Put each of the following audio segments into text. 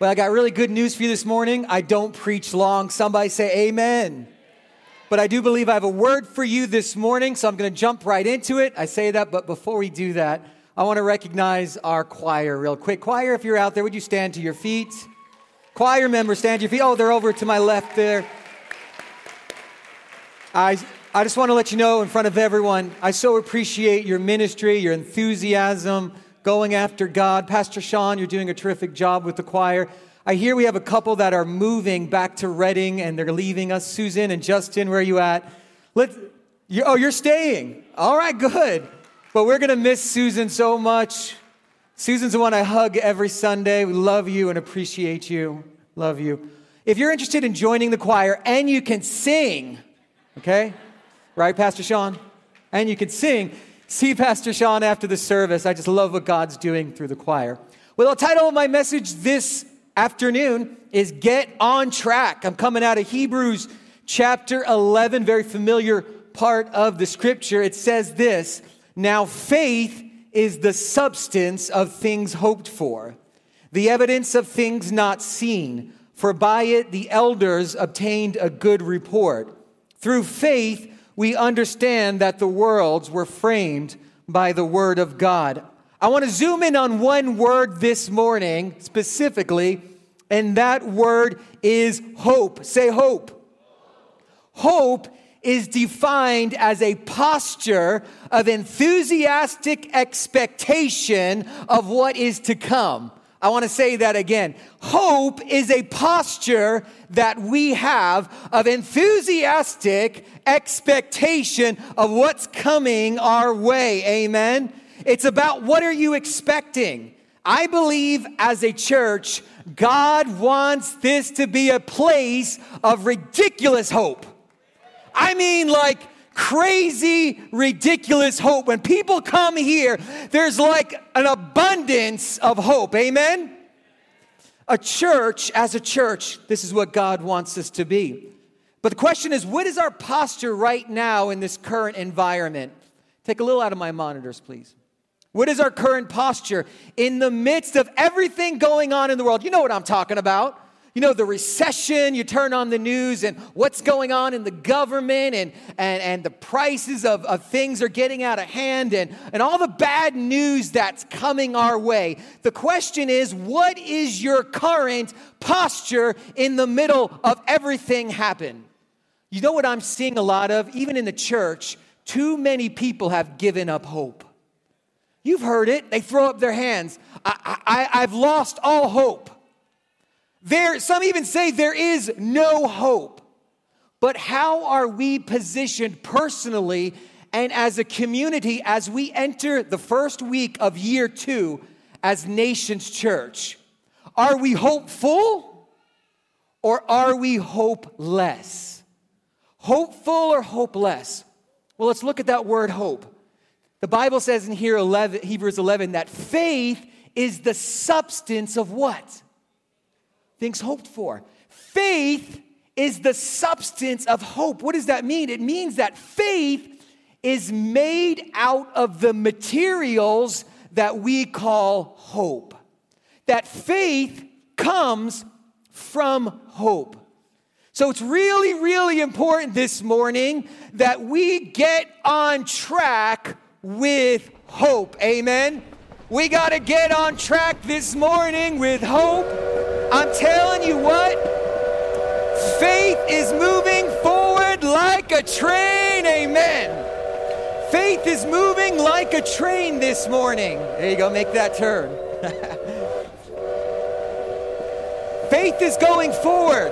Well, I got really good news for you this morning. I don't preach long. Somebody say amen. But I do believe I have a word for you this morning, so I'm going to jump right into it. I say that, but before we do that, I want to recognize our choir real quick. Choir, if you're out there, would you stand to your feet? Choir members, stand to your feet. Oh, they're over to my left there. I, I just want to let you know in front of everyone, I so appreciate your ministry, your enthusiasm, going after God. Pastor Sean, you're doing a terrific job with the choir. I hear we have a couple that are moving back to Redding and they're leaving us. Susan and Justin, where are you at? Let, you, oh, you're staying. All right, good. But we're going to miss Susan so much. Susan's the one I hug every Sunday. We love you and appreciate you. Love you. If you're interested in joining the choir and you can sing, okay? Right, Pastor Sean? And you can sing see Pastor Sean after the service. I just love what God's doing through the choir. Well, the title of my message this afternoon is Get on Track. I'm coming out of Hebrews chapter 11, very familiar part of the scripture. It says this Now faith is the substance of things hoped for, the evidence of things not seen. For by it the elders obtained a good report. Through faith, we understand that the worlds were framed by the Word of God. I want to zoom in on one word this morning specifically, and that word is hope. Say hope. Hope is defined as a posture of enthusiastic expectation of what is to come. I want to say that again. Hope is a posture that we have of enthusiastic expectation of what's coming our way. Amen. It's about what are you expecting? I believe as a church, God wants this to be a place of ridiculous hope. I mean, like, crazy, ridiculous hope. When people come here, there's like an abundance of hope. Amen? A church, as a church, this is what God wants us to be. But the question is, what is our posture right now in this current environment? Take a little out of my monitors, please. What is our current posture in the midst of everything going on in the world? You know what I'm talking about you know, the recession, you turn on the news and what's going on in the government and, and, and the prices of, of things are getting out of hand and, and all the bad news that's coming our way. The question is, what is your current posture in the middle of everything happen? You know what I'm seeing a lot of, even in the church? Too many people have given up hope. You've heard it. They throw up their hands. I, I, I've lost all hope. There, some even say there is no hope. But how are we positioned personally and as a community as we enter the first week of year two as Nations Church? Are we hopeful or are we hopeless? Hopeful or hopeless? Well, let's look at that word hope. The Bible says in here 11, Hebrews 11 that faith is the substance of what? Things hoped for. Faith is the substance of hope. What does that mean? It means that faith is made out of the materials that we call hope. That faith comes from hope. So it's really, really important this morning that we get on track with hope. Amen. We got to get on track this morning with hope. I'm telling you what, faith is moving forward like a train. Amen. Faith is moving like a train this morning. There you go, make that turn. faith is going forward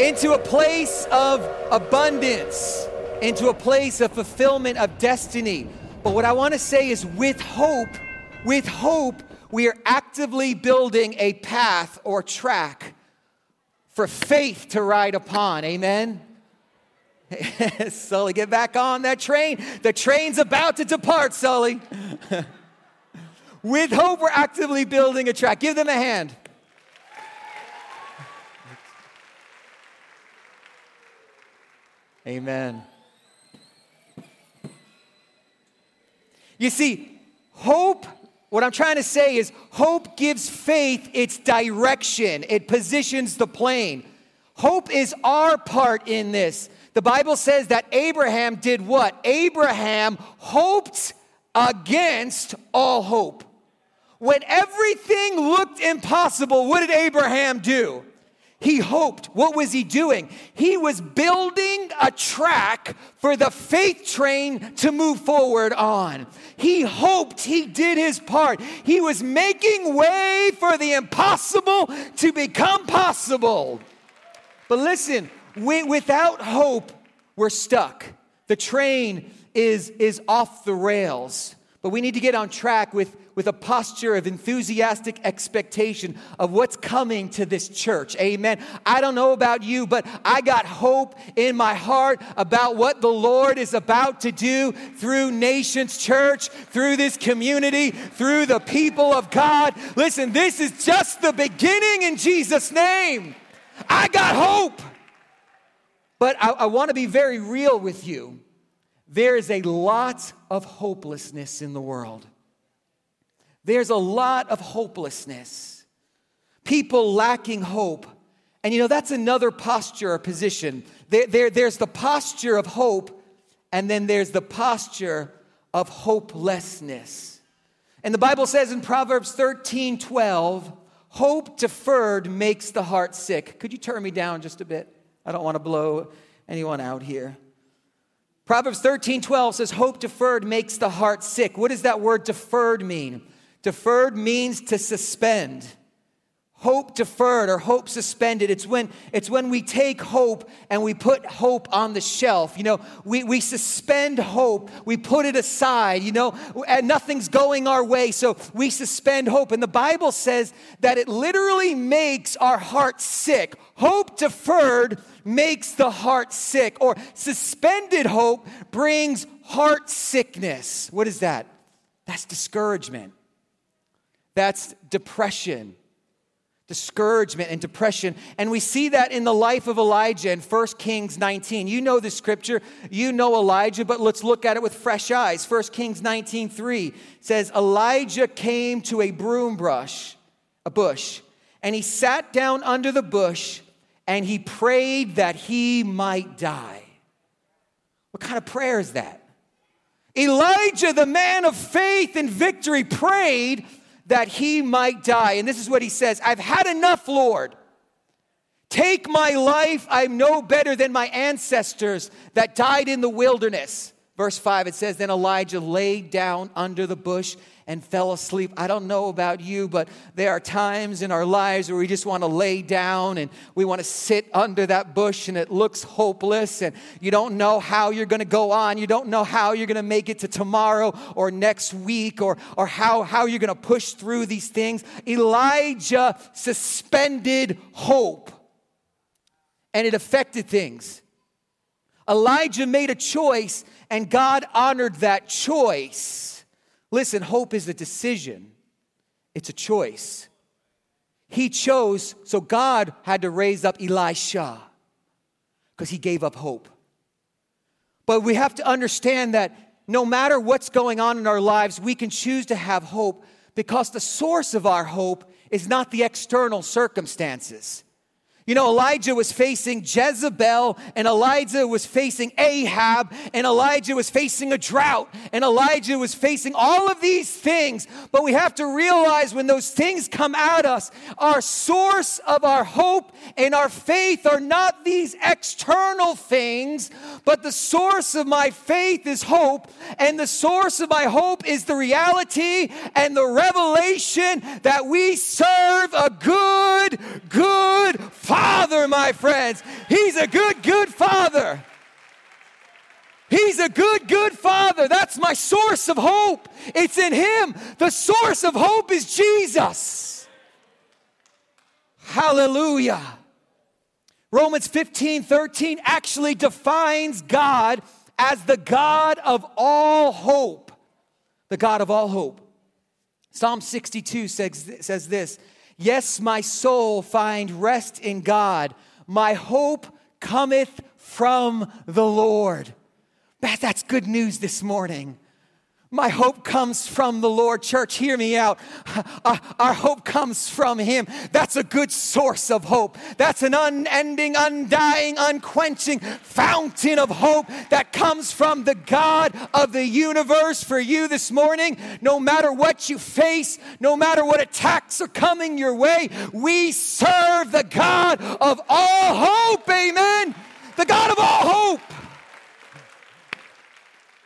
into a place of abundance, into a place of fulfillment of destiny. But what I want to say is with hope, with hope, we are actively building a path or track for faith to ride upon. Amen? Sully, get back on that train. The train's about to depart, Sully. With hope, we're actively building a track. Give them a hand. Amen. You see, hope What I'm trying to say is hope gives faith its direction, it positions the plane. Hope is our part in this. The Bible says that Abraham did what? Abraham hoped against all hope. When everything looked impossible, what did Abraham do? He hoped. What was he doing? He was building a track for the faith train to move forward on. He hoped he did his part. He was making way for the impossible to become possible. But listen, we, without hope, we're stuck. The train is, is off the rails. But we need to get on track with, with a posture of enthusiastic expectation of what's coming to this church. Amen. I don't know about you, but I got hope in my heart about what the Lord is about to do through Nations Church, through this community, through the people of God. Listen, this is just the beginning in Jesus' name. I got hope. But I, I want to be very real with you. There is a lot of hopelessness in the world. There's a lot of hopelessness. People lacking hope. And you know, that's another posture or position. There, there, there's the posture of hope, and then there's the posture of hopelessness. And the Bible says in Proverbs 13 12, hope deferred makes the heart sick. Could you turn me down just a bit? I don't want to blow anyone out here. Proverbs 13, 12 says, Hope deferred makes the heart sick. What does that word deferred mean? Deferred means to suspend. Hope deferred or hope suspended. It's when, it's when we take hope and we put hope on the shelf. You know, we, we suspend hope, we put it aside, you know, and nothing's going our way, so we suspend hope. And the Bible says that it literally makes our heart sick. Hope deferred makes the heart sick, or suspended hope brings heart sickness. What is that? That's discouragement, that's depression. Discouragement and depression. And we see that in the life of Elijah in 1 Kings 19. You know the scripture, you know Elijah, but let's look at it with fresh eyes. 1 Kings 19 3 says, Elijah came to a broom brush, a bush, and he sat down under the bush and he prayed that he might die. What kind of prayer is that? Elijah, the man of faith and victory, prayed that he might die. And this is what he says I've had enough, Lord. Take my life. I'm no better than my ancestors that died in the wilderness. Verse 5, it says, Then Elijah lay down under the bush and fell asleep. I don't know about you, but there are times in our lives where we just want to lay down and we want to sit under that bush and it looks hopeless and you don't know how you're going to go on. You don't know how you're going to make it to tomorrow or next week or, or how, how you're going to push through these things. Elijah suspended hope and it affected things. Elijah made a choice and God honored that choice. Listen, hope is a decision, it's a choice. He chose, so God had to raise up Elisha because he gave up hope. But we have to understand that no matter what's going on in our lives, we can choose to have hope because the source of our hope is not the external circumstances. You know, Elijah was facing Jezebel, and Elijah was facing Ahab, and Elijah was facing a drought, and Elijah was facing all of these things. But we have to realize when those things come at us, our source of our hope and our faith are not these external things, but the source of my faith is hope, and the source of my hope is the reality and the revelation that we serve a good, good Father father, my friends. He's a good, good father. He's a good, good father. That's my source of hope. It's in him. The source of hope is Jesus. Hallelujah. Romans 15 13 actually defines God as the God of all hope. The God of all hope. Psalm 62 says, says this Yes, my soul find rest in God. My hope cometh from the Lord. That, that's good news this morning. My hope comes from the Lord. Church, hear me out. Our, our, hope comes from Him. That's a good source of hope. That's an unending, undying, unquenching fountain of hope that comes from the God of the universe for you this morning. No matter what you face, no matter what attacks are coming your way, we serve the God of all hope. Amen. The God of all hope.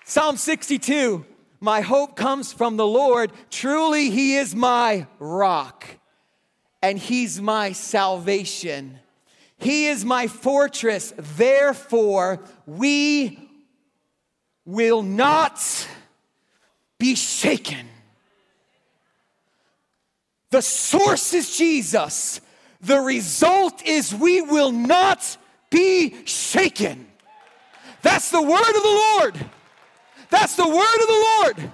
Psalm 62 my hope comes from the Lord. Truly, He is my rock and He's my salvation. He is my fortress. Therefore, we will not be shaken. The source is Jesus. The result is we will not be shaken. That's the word of the Lord. That's the word of the Lord.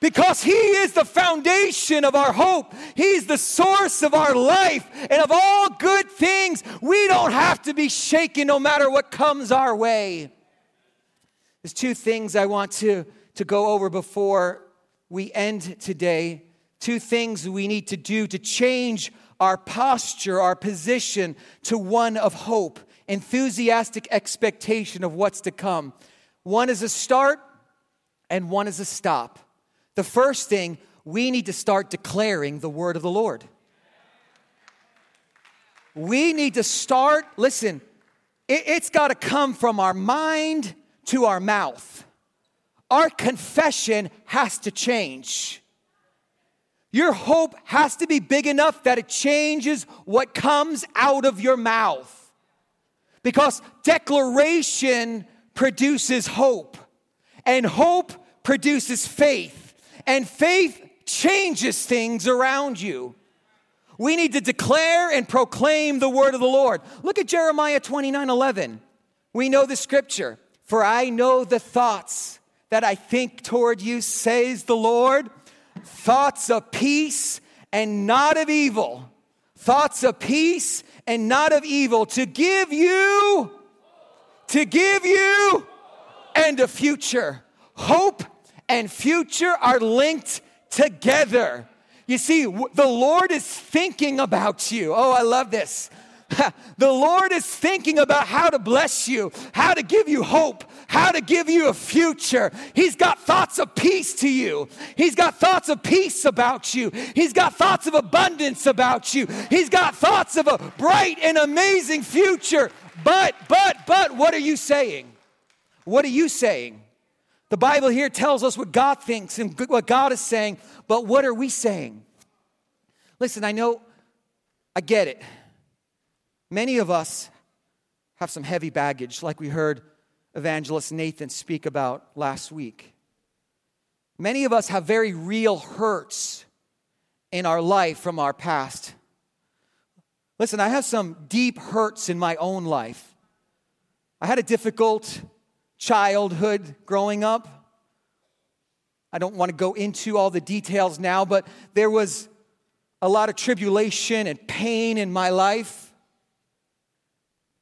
Because He is the foundation of our hope. He's the source of our life and of all good things. We don't have to be shaken no matter what comes our way. There's two things I want to, to go over before we end today. Two things we need to do to change our posture, our position to one of hope, enthusiastic expectation of what's to come. One is a start and one is a stop. The first thing, we need to start declaring the word of the Lord. We need to start, listen, it, has got to come from our mind to our mouth. Our confession has to change. Your hope has to be big enough that it changes what comes out of your mouth. Because declaration produces hope. And hope produces faith, and faith changes things around you. We need to declare and proclaim the word of the Lord. Look at Jeremiah 29 11. We know the scripture. For I know the thoughts that I think toward you, says the Lord, thoughts of peace and not of evil. Thoughts of peace and not of evil to give you, to give you and a future. Hope and future are linked together. You see, the Lord is thinking about you. Oh, I love this. the Lord is thinking about how to bless you, how to give you hope, how to give you a future. He's got thoughts of peace to you. He's got thoughts of peace about you. He's got thoughts of abundance about you. He's got thoughts of a bright and amazing future. But, but, but, what are you saying? What are you saying? The Bible here tells us what God thinks and what God is saying, but what are we saying? Listen, I know, I get it. Many of us have some heavy baggage, like we heard evangelist Nathan speak about last week. Many of us have very real hurts in our life from our past. Listen, I have some deep hurts in my own life. I had a difficult childhood growing up. I don't want to go into all the details now, but there was a lot of tribulation and pain in my life.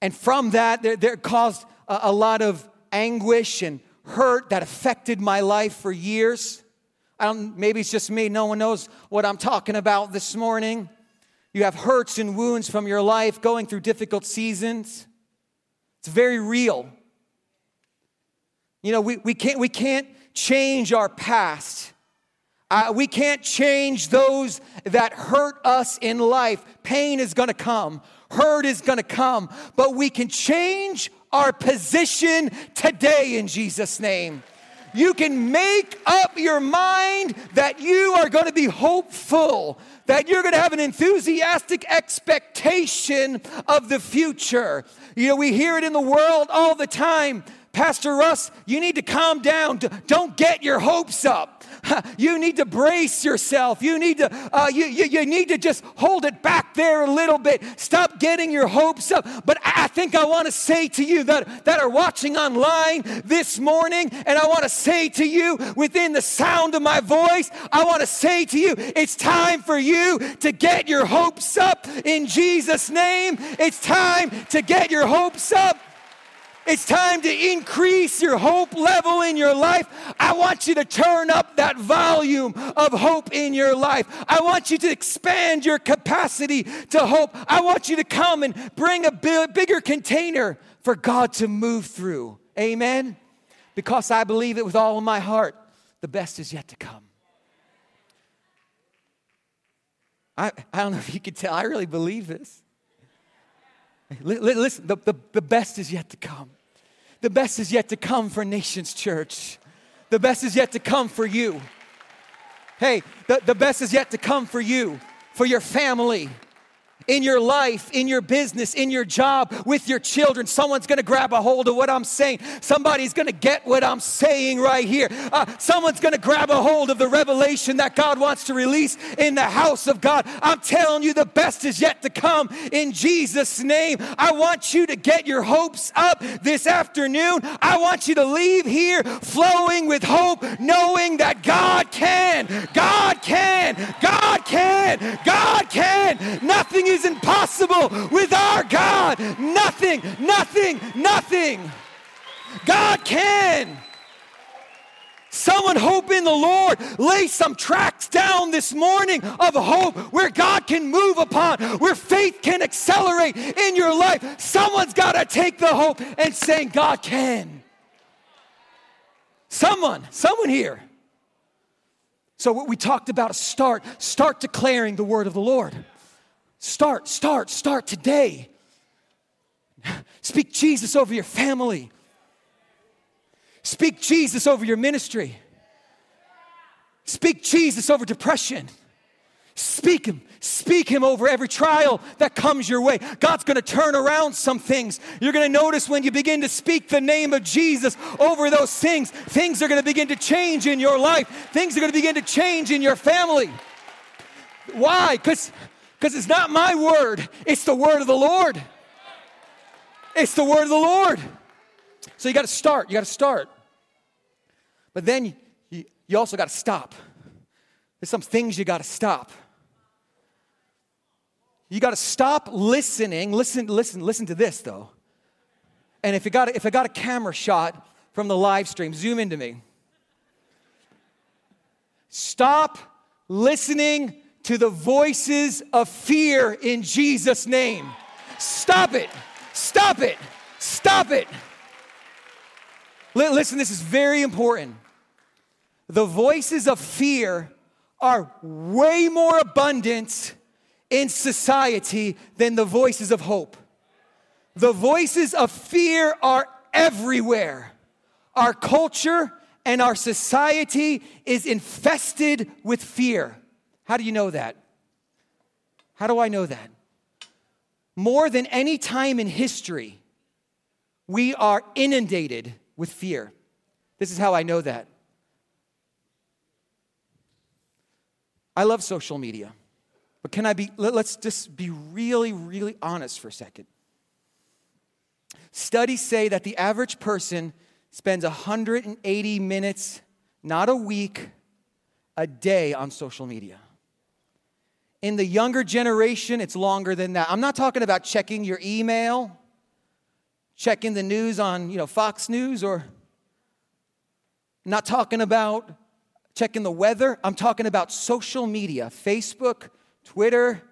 And from that, there, there caused a, a lot of anguish and hurt that affected my life for years. Maybe it's just me. No one knows what I'm talking about this morning. You have hurts and wounds from your life going through difficult seasons. It's very real. You know, we, we, can't, we can't change our past. Uh, we can't change those that hurt us in life. Pain is gonna come, hurt is gonna come, but we can change our position today in Jesus' name. You can make up your mind that you are gonna be hopeful, that you're gonna have an enthusiastic expectation of the future. You know, we hear it in the world all the time Pastor Russ, you need to calm down. Don't get your hopes up. You need to brace yourself. You need to, uh, you, you, you need to just hold it back there a little bit. Stop getting your hopes up. But I think I want to say to you that, that are watching online this morning, and I want to say to you within the sound of my voice, I want to say to you, it's time for you to get your hopes up in Jesus' name. It's time to get your hopes up. It's time to increase your hope level in your life. I want you to turn up that volume of hope in your life. I want you to expand your capacity to hope. I want you to come and bring a bigger container for God to move through. Amen? Because I believe it with all of my heart. The best is yet to come. I, I don't know if you can tell, I really believe this. Listen, the, the, the best is yet to come. The best is yet to come for Nations Church. The best is yet to come for you. Hey, the, the best is yet to come for you, for your family, in your life, in your business, in your job, with your children. Someone's gonna grab a hold of what I'm saying. Somebody's gonna get what I'm saying right here. Uh, someone's gonna grab a hold of the revelation that God wants to release in the house of God. I'm telling you, the best is yet to come in Jesus' name. I want you to get your hopes up this afternoon. I want you to leave here flowing with hope, knowing that God can, God can, God can, God can. Nothing is impossible with our God. Nothing, nothing, nothing. God can. Someone hope in the Lord. Lay some tracks down this morning of hope where God can move upon, where faith can accelerate in your life. Someone's got to take the hope and saying, God can. Someone, someone here. So, what we talked about, start, start declaring the word of the Lord. Start, start, start today. Speak Jesus over your family. Speak Jesus over your ministry. Speak Jesus over depression. Speak Him. Speak Him over every trial that comes your way. God's gonna turn around some things. You're gonna notice when you begin to speak the name of Jesus over those things, things are gonna begin to change in your life. Things are gonna begin to change in your family. Why? Because because it's not my word, it's the word of the Lord. It's the word of the Lord. So you got to start. You got to start. But then you, you also got to stop. There's some things you got to stop. You got to stop listening. Listen, listen, listen to this though. And if you got if I got a camera shot from the live stream, zoom into me. Stop listening to the voices of fear in Jesus' name. Stop it. Stop it. Stop it. Listen, this is very important. The voices of fear are way more abundant in society than the voices of hope. The voices of fear are everywhere. Our culture and our society is infested with fear. How do you know that? How do I know that? More than any time in history, we are inundated with fear. This is how I know that. I love social media. But can I be, let's just be really, really honest for a second. Studies say that the average person spends 180 minutes, not a week, a day on social media. In the younger generation, it's longer than that. I'm not talking about checking your email, checking the news on, you know, Fox News or not talking about checking the weather. I'm talking about social media, Facebook, Twitter,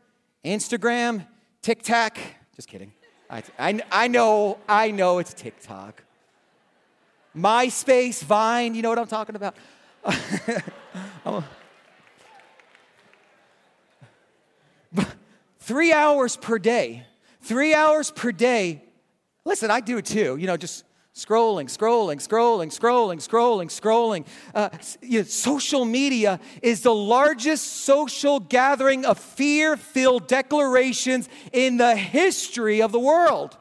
Instagram, TikTok. Just kidding. I, I, I know, I know it's TikTok. MySpace, Vine, you know what I'm talking about? Three hours per day. Three hours per day. Listen, I do it too. You know, just scrolling, scrolling, scrolling, scrolling, scrolling, scrolling. Uh, you know, social media is the largest social gathering of fear filled declarations in the history of the world.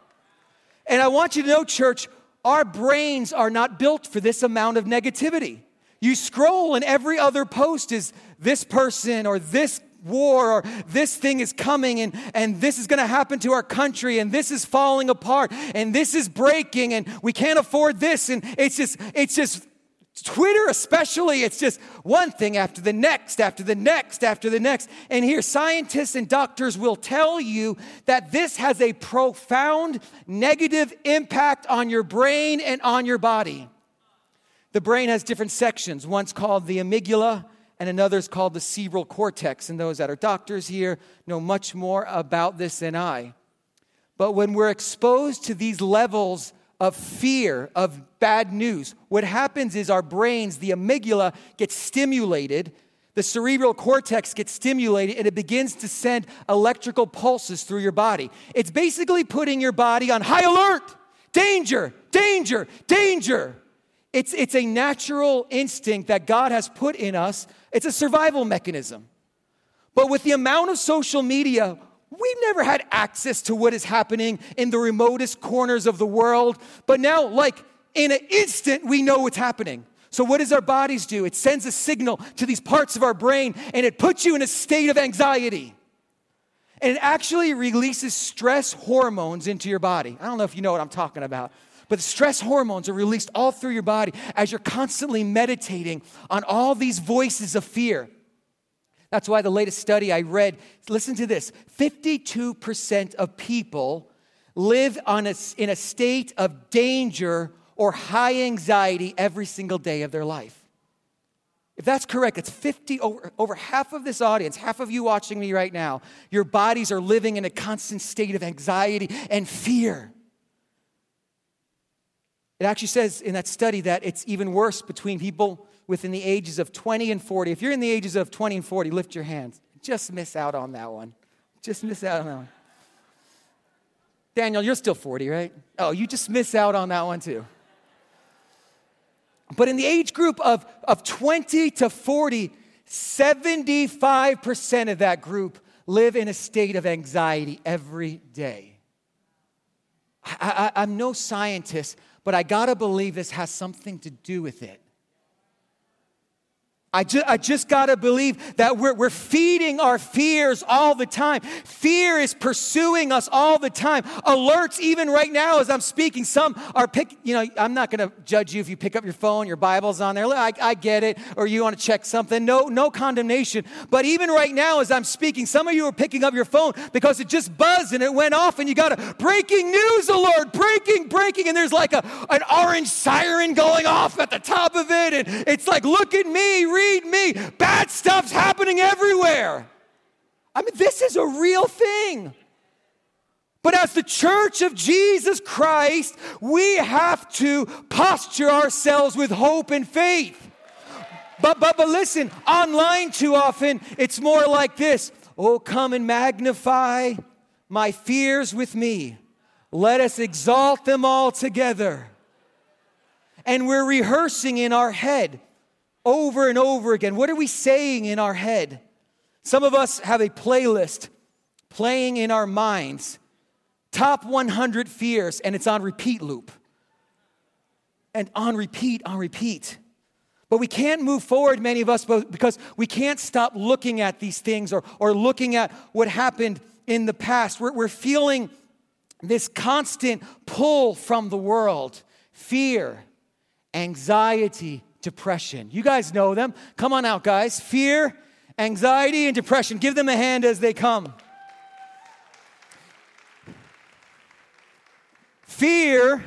And I want you to know, church, our brains are not built for this amount of negativity. You scroll, and every other post is this person or this war or this thing is coming and, and this is going to happen to our country and this is falling apart and this is breaking and we can't afford this and it's just it's just Twitter, especially, it's just one thing after the next, after the next, after the next. And here, scientists and doctors will tell you that this has a profound negative impact on your brain and on your body. The brain has different sections. One's called the amygdala, and another is called the cerebral cortex. And those that are doctors here know much more about this than I. But when we're exposed to these levels of fear, of bad news, what happens is our brains, the amygdala, gets stimulated, the cerebral cortex gets stimulated, and it begins to send electrical pulses through your body. It's basically putting your body on high alert danger, danger, danger. It's, it's a natural instinct that God has put in us, it's a survival mechanism. But with the amount of social media, we've never had access to what is happening in the remotest corners of the world. But now, like in an instant, we know what's happening. So, what does our bodies do? It sends a signal to these parts of our brain and it puts you in a state of anxiety. And it actually releases stress hormones into your body. I don't know if you know what I'm talking about. But stress hormones are released all through your body as you're constantly meditating on all these voices of fear. That's why the latest study I read, listen to this 52% of people live on a, in a state of danger or high anxiety every single day of their life. If that's correct, it's 50 over, over half of this audience, half of you watching me right now, your bodies are living in a constant state of anxiety and fear. It actually says in that study that it's even worse between people within the ages of 20 and 40. If you're in the ages of 20 and 40, lift your hands. Just miss out on that one. Just miss out on that one. Daniel, you're still 40, right? Oh, you just miss out on that one too. But in the age group of, of 20 to 40, 75% of that group live in a state of anxiety every day. I, am no scientist, but I gotta believe this has something to do with it. I, ju- I just got to believe that we're, we're feeding our fears all the time. Fear is pursuing us all the time. Alerts, even right now as I'm speaking, some are pick, you know, I'm not going to judge you if you pick up your phone, your Bible's on there. I, I get it. Or you want to check something. No, no condemnation. But even right now as I'm speaking, some of you are picking up your phone because it just buzzed and it went off and you got a breaking news alert, breaking, breaking. And there's like a, an orange siren going off at the top of it. And it's like, look at me, read me. Bad stuff's happening everywhere. I mean, this is a real thing. But as the church of Jesus Christ, we have to posture ourselves with hope and faith. But, but, but listen, online too often, it's more like this Oh, come and magnify my fears with me. Let us exalt them all together. And we're rehearsing in our head over and over again. What are we saying in our head? Some of us have a playlist playing in our minds top 100 fears, and it's on repeat loop. And on repeat, on repeat. But we can't move forward, many of us, because we can't stop looking at these things or, or looking at what happened in the past. We're, we're feeling this constant pull from the world fear, anxiety, depression. You guys know them. Come on out, guys. Fear, anxiety, and depression. Give them a hand as they come. Fear,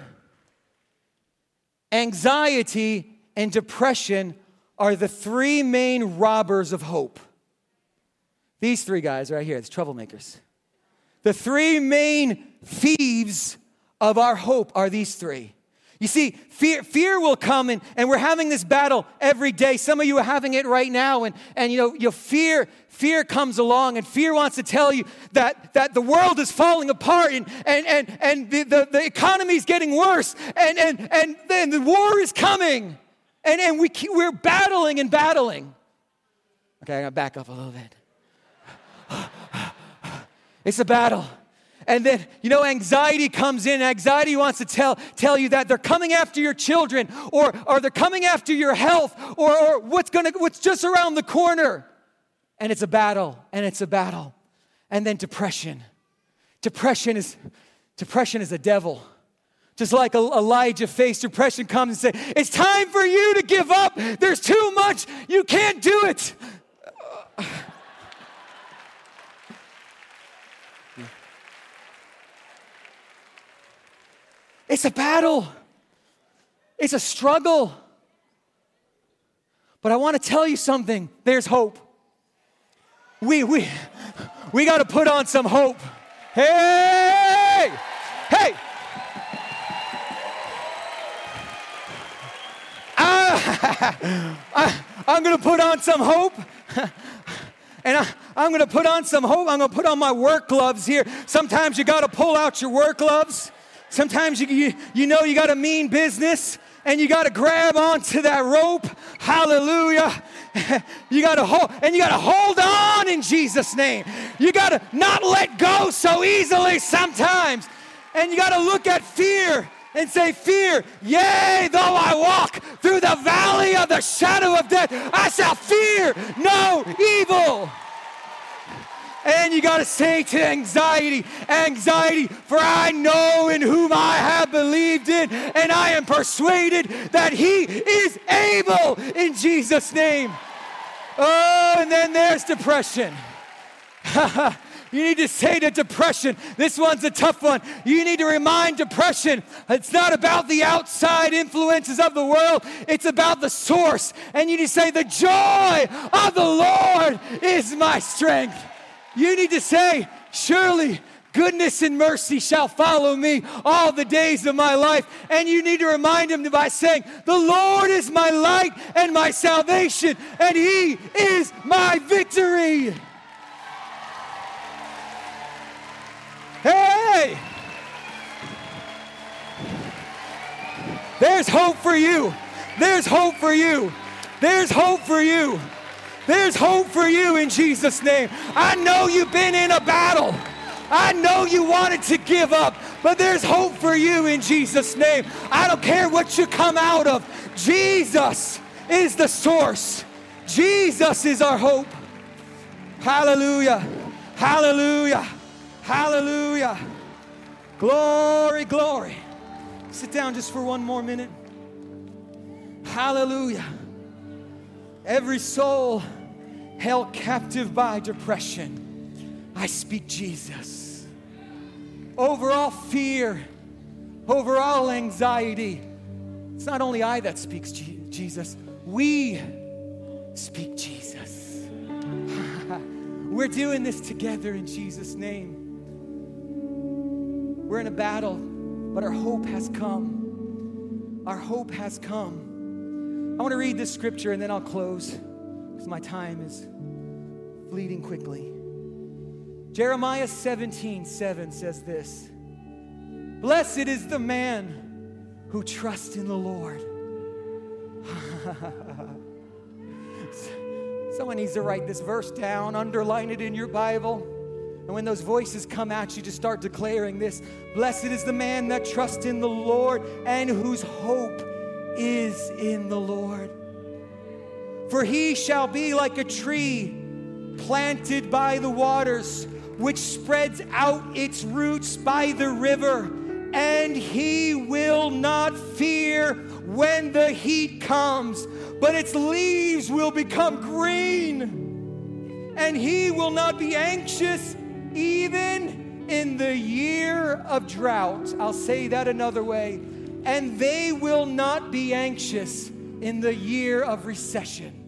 anxiety, and depression are the three main robbers of hope. These three guys right here, the troublemakers. The three main thieves of our hope are these three you see, fear, fear will come and, and we're having this battle every day. Some of you are having it right now. And, and you know, your fear, fear comes along and fear wants to tell you that, that the world is falling apart and, and, and, and the, the, the economy is getting worse and, and, and then the war is coming. And, and we, we're battling and battling. Okay, I gotta back up a little bit. It's a battle. And then, you know, anxiety comes in. Anxiety wants to tell, tell you that they're coming after your children or, or they're coming after your health or, or what's, gonna, what's just around the corner. And it's a battle, and it's a battle. And then depression. Depression is, depression is a devil. Just like Elijah faced depression, comes and said, It's time for you to give up. There's too much. You can't do it. It's a battle, it's a struggle. But I want to tell you something there's hope. We, we, we got to put on some hope. Hey! Hey! I, ah! I, I'm going to put on some hope. And I, I'm going to put on some hope. I'm going to put on my work gloves here. Sometimes you got to pull out your work gloves. Sometimes you, you, you know you got a mean business and you got to grab onto that rope. Hallelujah. you got to hold and you got to hold on in Jesus name. You got to not let go so easily sometimes. And you got to look at fear and say, Fear, yea, though I walk through the valley of the shadow of death, I shall fear no evil. And you got to say to anxiety, anxiety, for I know in whom I have believed in, and I am persuaded that He is able in Jesus' name. Oh, and then there's depression. You need to say to depression, this one's a tough one. You need to remind depression, it's not about the outside influences of the world, it's about the source. And you need to say, the joy of the Lord is my strength. You need to say, surely goodness and mercy shall follow me all the days of my life. And you need to remind him by saying, The Lord is my light and my salvation, and he is my victory. Hey! There's hope for you. There's hope for you. There's hope for you. There's hope for you in Jesus' name. I know you've been in a battle. I know you wanted to give up, but there's hope for you in Jesus' name. I don't care what you come out of. Jesus is the source. Jesus is our hope. Hallelujah. Hallelujah. Hallelujah. Glory, glory. Sit down just for one more minute. Hallelujah. Every soul held captive by depression, I speak Jesus. Over all fear, over all anxiety, it's not only I that speaks Jesus, we speak Jesus. We're doing this together in Jesus' name. We're in a battle, but our hope has come. Our hope has come. I want to read this scripture and then I'll close because my time is fleeting quickly. Jeremiah 17, 7 says this Blessed is the man who trusts in the Lord. Someone needs to write this verse down, underline it in your Bible. And when those voices come at you, just start declaring this Blessed is the man that trusts in the Lord and whose hope is in the Lord. For he shall be like a tree planted by the waters, which spreads out its roots by the river, and he will not fear when the heat comes, but its leaves will become green, and he will not be anxious even in the year of drought. I'll say that another way. And they will not be anxious in the year of recession.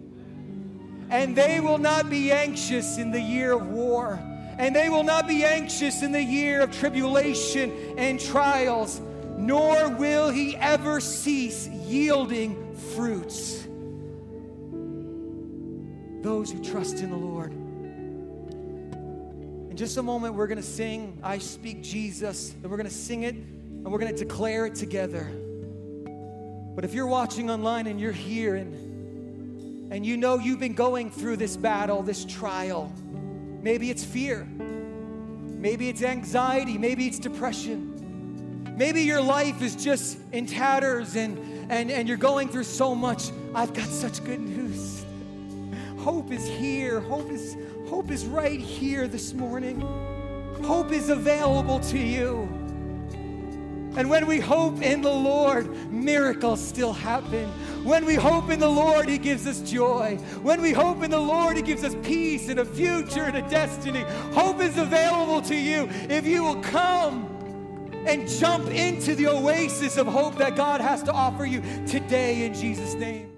And they will not be anxious in the year of war. And they will not be anxious in the year of tribulation and trials, nor will he ever cease yielding fruits. Those who trust in the Lord in just a moment, we're going to sing, I Speak Jesus, and we're going to sing it and we're going to declare it together. But if you're watching online and you're here and, and you know you've been going through this battle, this trial, maybe it's fear, maybe it's anxiety, maybe it's depression, maybe your life is just in tatters and, and, and you're going through so much. I've got such good news. Hope is here. Hope is Hope is right here this morning. Hope is available to you. And when we hope in the Lord, miracles still happen. When we hope in the Lord, He gives us joy. When we hope in the Lord, He gives us peace and a future and a destiny. Hope is available to you if you will come and jump into the oasis of hope that God has to offer you today in Jesus' name.